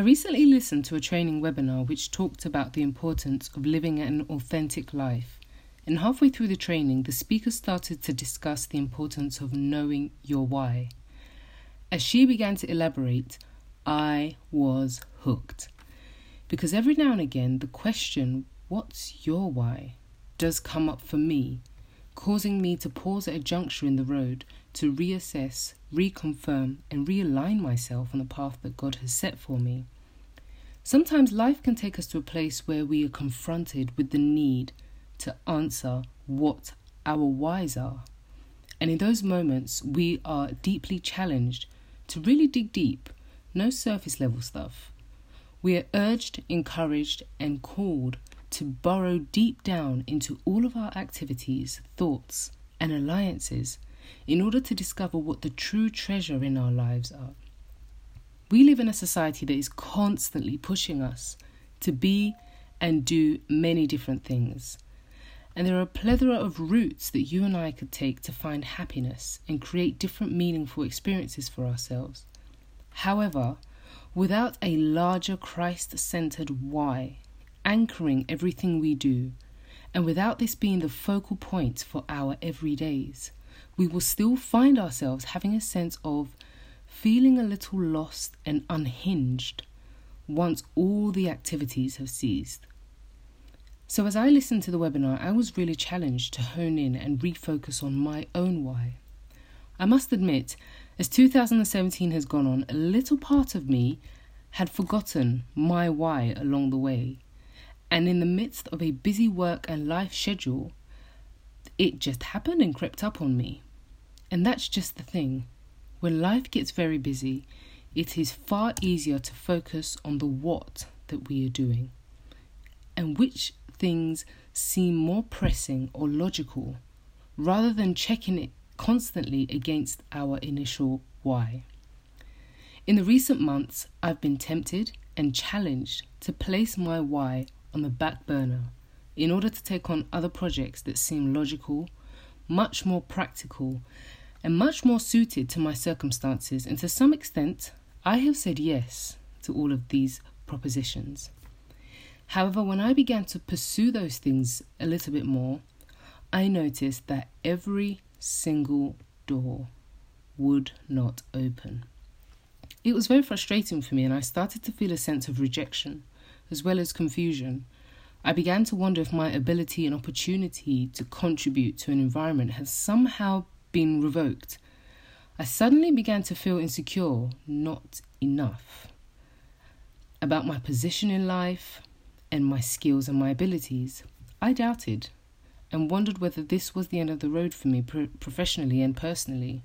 I recently listened to a training webinar which talked about the importance of living an authentic life. And halfway through the training, the speaker started to discuss the importance of knowing your why. As she began to elaborate, I was hooked. Because every now and again, the question, What's your why? does come up for me, causing me to pause at a juncture in the road to reassess, reconfirm, and realign myself on the path that God has set for me. Sometimes life can take us to a place where we are confronted with the need to answer what our whys are. And in those moments, we are deeply challenged to really dig deep, no surface level stuff. We are urged, encouraged, and called to burrow deep down into all of our activities, thoughts, and alliances in order to discover what the true treasure in our lives are. We live in a society that is constantly pushing us to be and do many different things. And there are a plethora of routes that you and I could take to find happiness and create different meaningful experiences for ourselves. However, without a larger Christ centered why anchoring everything we do, and without this being the focal point for our everydays, we will still find ourselves having a sense of feeling a little lost and unhinged once all the activities have ceased. So, as I listened to the webinar, I was really challenged to hone in and refocus on my own why. I must admit, as 2017 has gone on, a little part of me had forgotten my why along the way. And in the midst of a busy work and life schedule, it just happened and crept up on me. And that's just the thing. When life gets very busy, it is far easier to focus on the what that we are doing and which things seem more pressing or logical rather than checking it constantly against our initial why. In the recent months, I've been tempted and challenged to place my why on the back burner in order to take on other projects that seem logical, much more practical, and much more suited to my circumstances. And to some extent, I have said yes to all of these propositions. However, when I began to pursue those things a little bit more, I noticed that every single door would not open. It was very frustrating for me, and I started to feel a sense of rejection as well as confusion. I began to wonder if my ability and opportunity to contribute to an environment had somehow been revoked. I suddenly began to feel insecure, not enough, about my position in life, and my skills and my abilities. I doubted and wondered whether this was the end of the road for me pro- professionally and personally.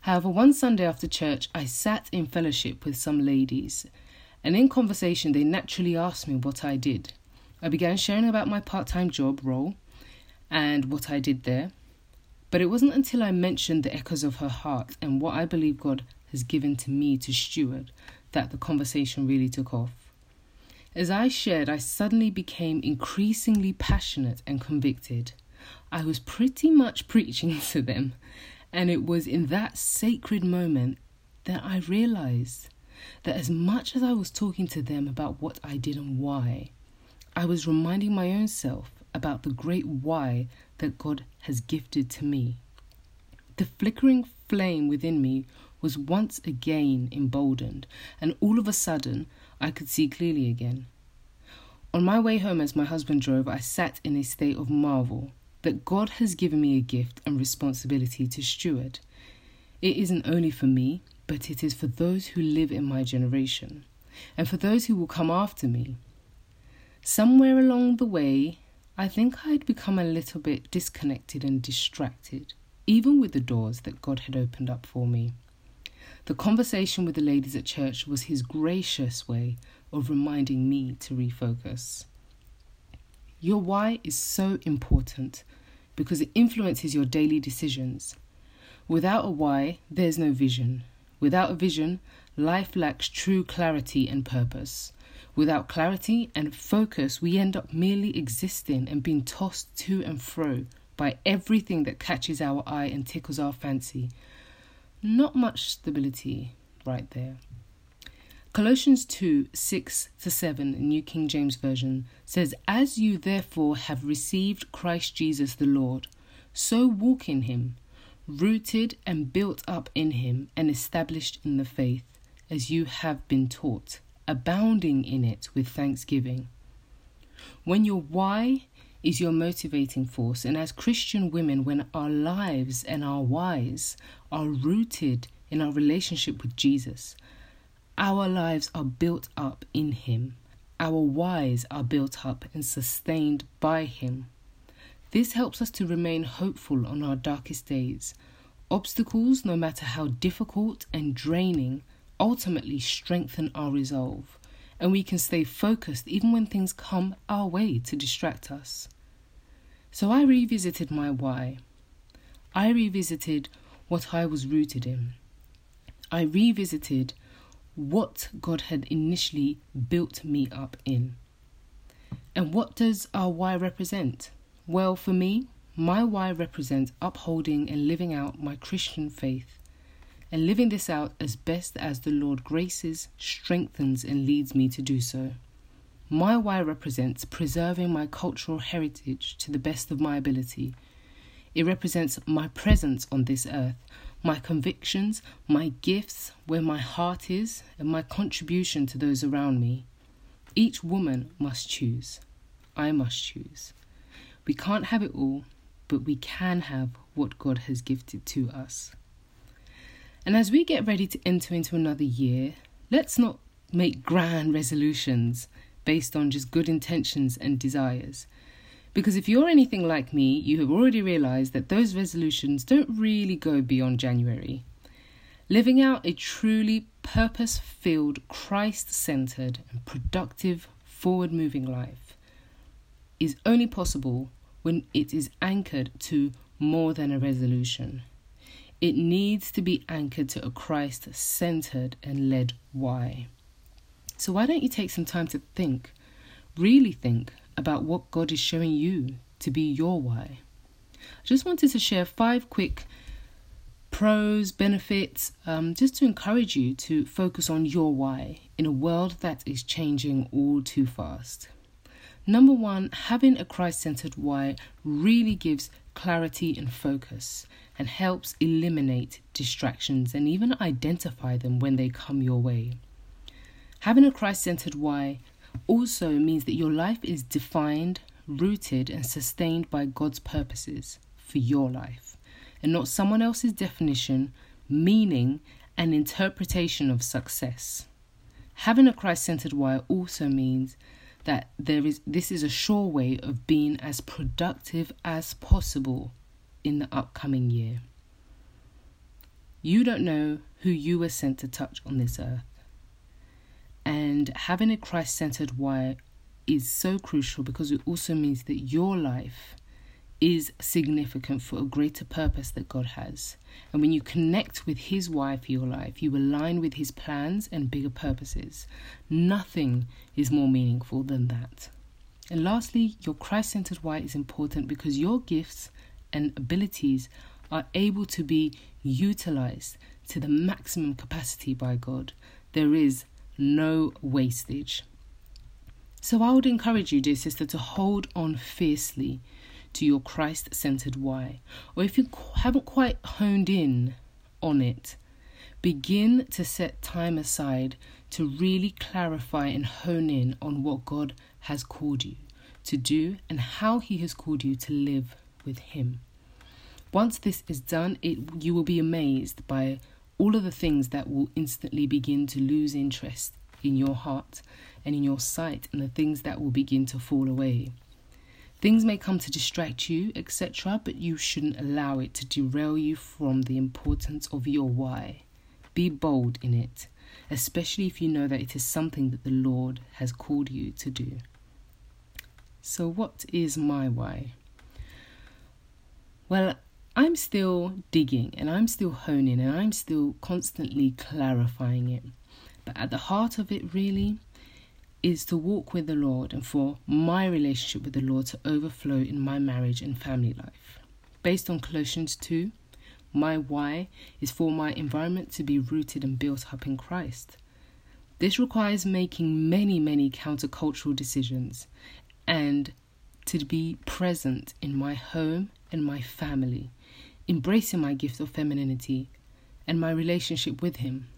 However, one Sunday after church, I sat in fellowship with some ladies, and in conversation, they naturally asked me what I did. I began sharing about my part time job role and what I did there. But it wasn't until I mentioned the echoes of her heart and what I believe God has given to me to steward that the conversation really took off. As I shared, I suddenly became increasingly passionate and convicted. I was pretty much preaching to them, and it was in that sacred moment that I realized that as much as I was talking to them about what I did and why, I was reminding my own self about the great why that God has gifted to me. The flickering flame within me was once again emboldened, and all of a sudden I could see clearly again. On my way home, as my husband drove, I sat in a state of marvel that God has given me a gift and responsibility to steward. It isn't only for me, but it is for those who live in my generation and for those who will come after me. Somewhere along the way, I think I'd become a little bit disconnected and distracted, even with the doors that God had opened up for me. The conversation with the ladies at church was his gracious way of reminding me to refocus. Your why is so important because it influences your daily decisions. Without a why, there's no vision. Without a vision, life lacks true clarity and purpose. Without clarity and focus, we end up merely existing and being tossed to and fro by everything that catches our eye and tickles our fancy. Not much stability right there. Colossians 2 6 to 7, New King James Version says, As you therefore have received Christ Jesus the Lord, so walk in him, rooted and built up in him, and established in the faith, as you have been taught, abounding in it with thanksgiving. When your why is your motivating force, and as Christian women, when our lives and our whys are rooted in our relationship with Jesus, our lives are built up in Him. Our whys are built up and sustained by Him. This helps us to remain hopeful on our darkest days. Obstacles, no matter how difficult and draining, ultimately strengthen our resolve, and we can stay focused even when things come our way to distract us. So I revisited my why. I revisited what I was rooted in. I revisited what God had initially built me up in. And what does our why represent? Well, for me, my why represents upholding and living out my Christian faith and living this out as best as the Lord graces, strengthens, and leads me to do so. My why represents preserving my cultural heritage to the best of my ability. It represents my presence on this earth, my convictions, my gifts, where my heart is, and my contribution to those around me. Each woman must choose. I must choose. We can't have it all, but we can have what God has gifted to us. And as we get ready to enter into another year, let's not make grand resolutions based on just good intentions and desires. Because if you're anything like me, you have already realized that those resolutions don't really go beyond January. Living out a truly purpose filled, Christ centered, and productive, forward moving life is only possible when it is anchored to more than a resolution. It needs to be anchored to a Christ centered and led why. So, why don't you take some time to think, really think about what God is showing you to be your why. I just wanted to share five quick pros, benefits, um, just to encourage you to focus on your why in a world that is changing all too fast. Number one, having a Christ centered why really gives clarity and focus and helps eliminate distractions and even identify them when they come your way. Having a Christ centered why also means that your life is defined, rooted, and sustained by God's purposes for your life, and not someone else's definition, meaning, and interpretation of success. Having a Christ centered why also means that there is this is a sure way of being as productive as possible in the upcoming year. You don't know who you were sent to touch on this earth. And having a Christ centered why is so crucial because it also means that your life is significant for a greater purpose that God has. And when you connect with His why for your life, you align with His plans and bigger purposes. Nothing is more meaningful than that. And lastly, your Christ centered why is important because your gifts and abilities are able to be utilized to the maximum capacity by God. There is no wastage. So I would encourage you, dear sister, to hold on fiercely to your Christ centered why. Or if you haven't quite honed in on it, begin to set time aside to really clarify and hone in on what God has called you to do and how He has called you to live with Him. Once this is done, it, you will be amazed by all of the things that will instantly begin to lose interest in your heart and in your sight, and the things that will begin to fall away. Things may come to distract you, etc., but you shouldn't allow it to derail you from the importance of your why. Be bold in it, especially if you know that it is something that the Lord has called you to do. So, what is my why? Well, I'm still digging and I'm still honing and I'm still constantly clarifying it. But at the heart of it, really, is to walk with the Lord and for my relationship with the Lord to overflow in my marriage and family life. Based on Colossians 2, my why is for my environment to be rooted and built up in Christ. This requires making many, many countercultural decisions and to be present in my home and my family, embracing my gift of femininity and my relationship with Him,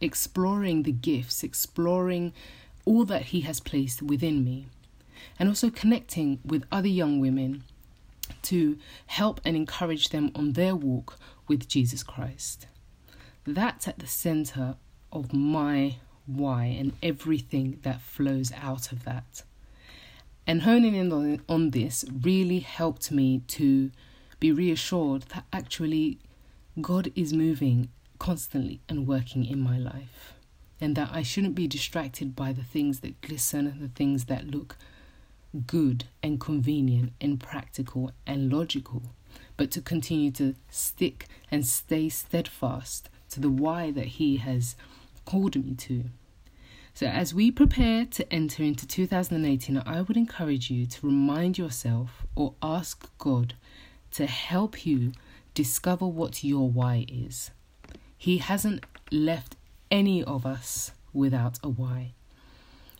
exploring the gifts, exploring all that He has placed within me, and also connecting with other young women to help and encourage them on their walk with Jesus Christ. That's at the center of my why and everything that flows out of that. And honing in on, on this really helped me to be reassured that actually God is moving constantly and working in my life. And that I shouldn't be distracted by the things that glisten the things that look good and convenient and practical and logical, but to continue to stick and stay steadfast to the why that He has called me to. So, as we prepare to enter into 2018, I would encourage you to remind yourself or ask God to help you discover what your why is. He hasn't left any of us without a why.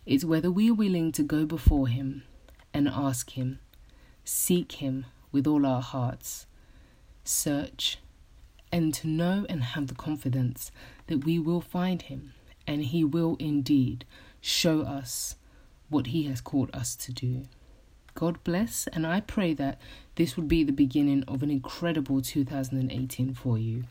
It's whether we are willing to go before Him and ask Him, seek Him with all our hearts, search, and to know and have the confidence that we will find Him and He will indeed show us what He has called us to do. God bless, and I pray that this would be the beginning of an incredible 2018 for you.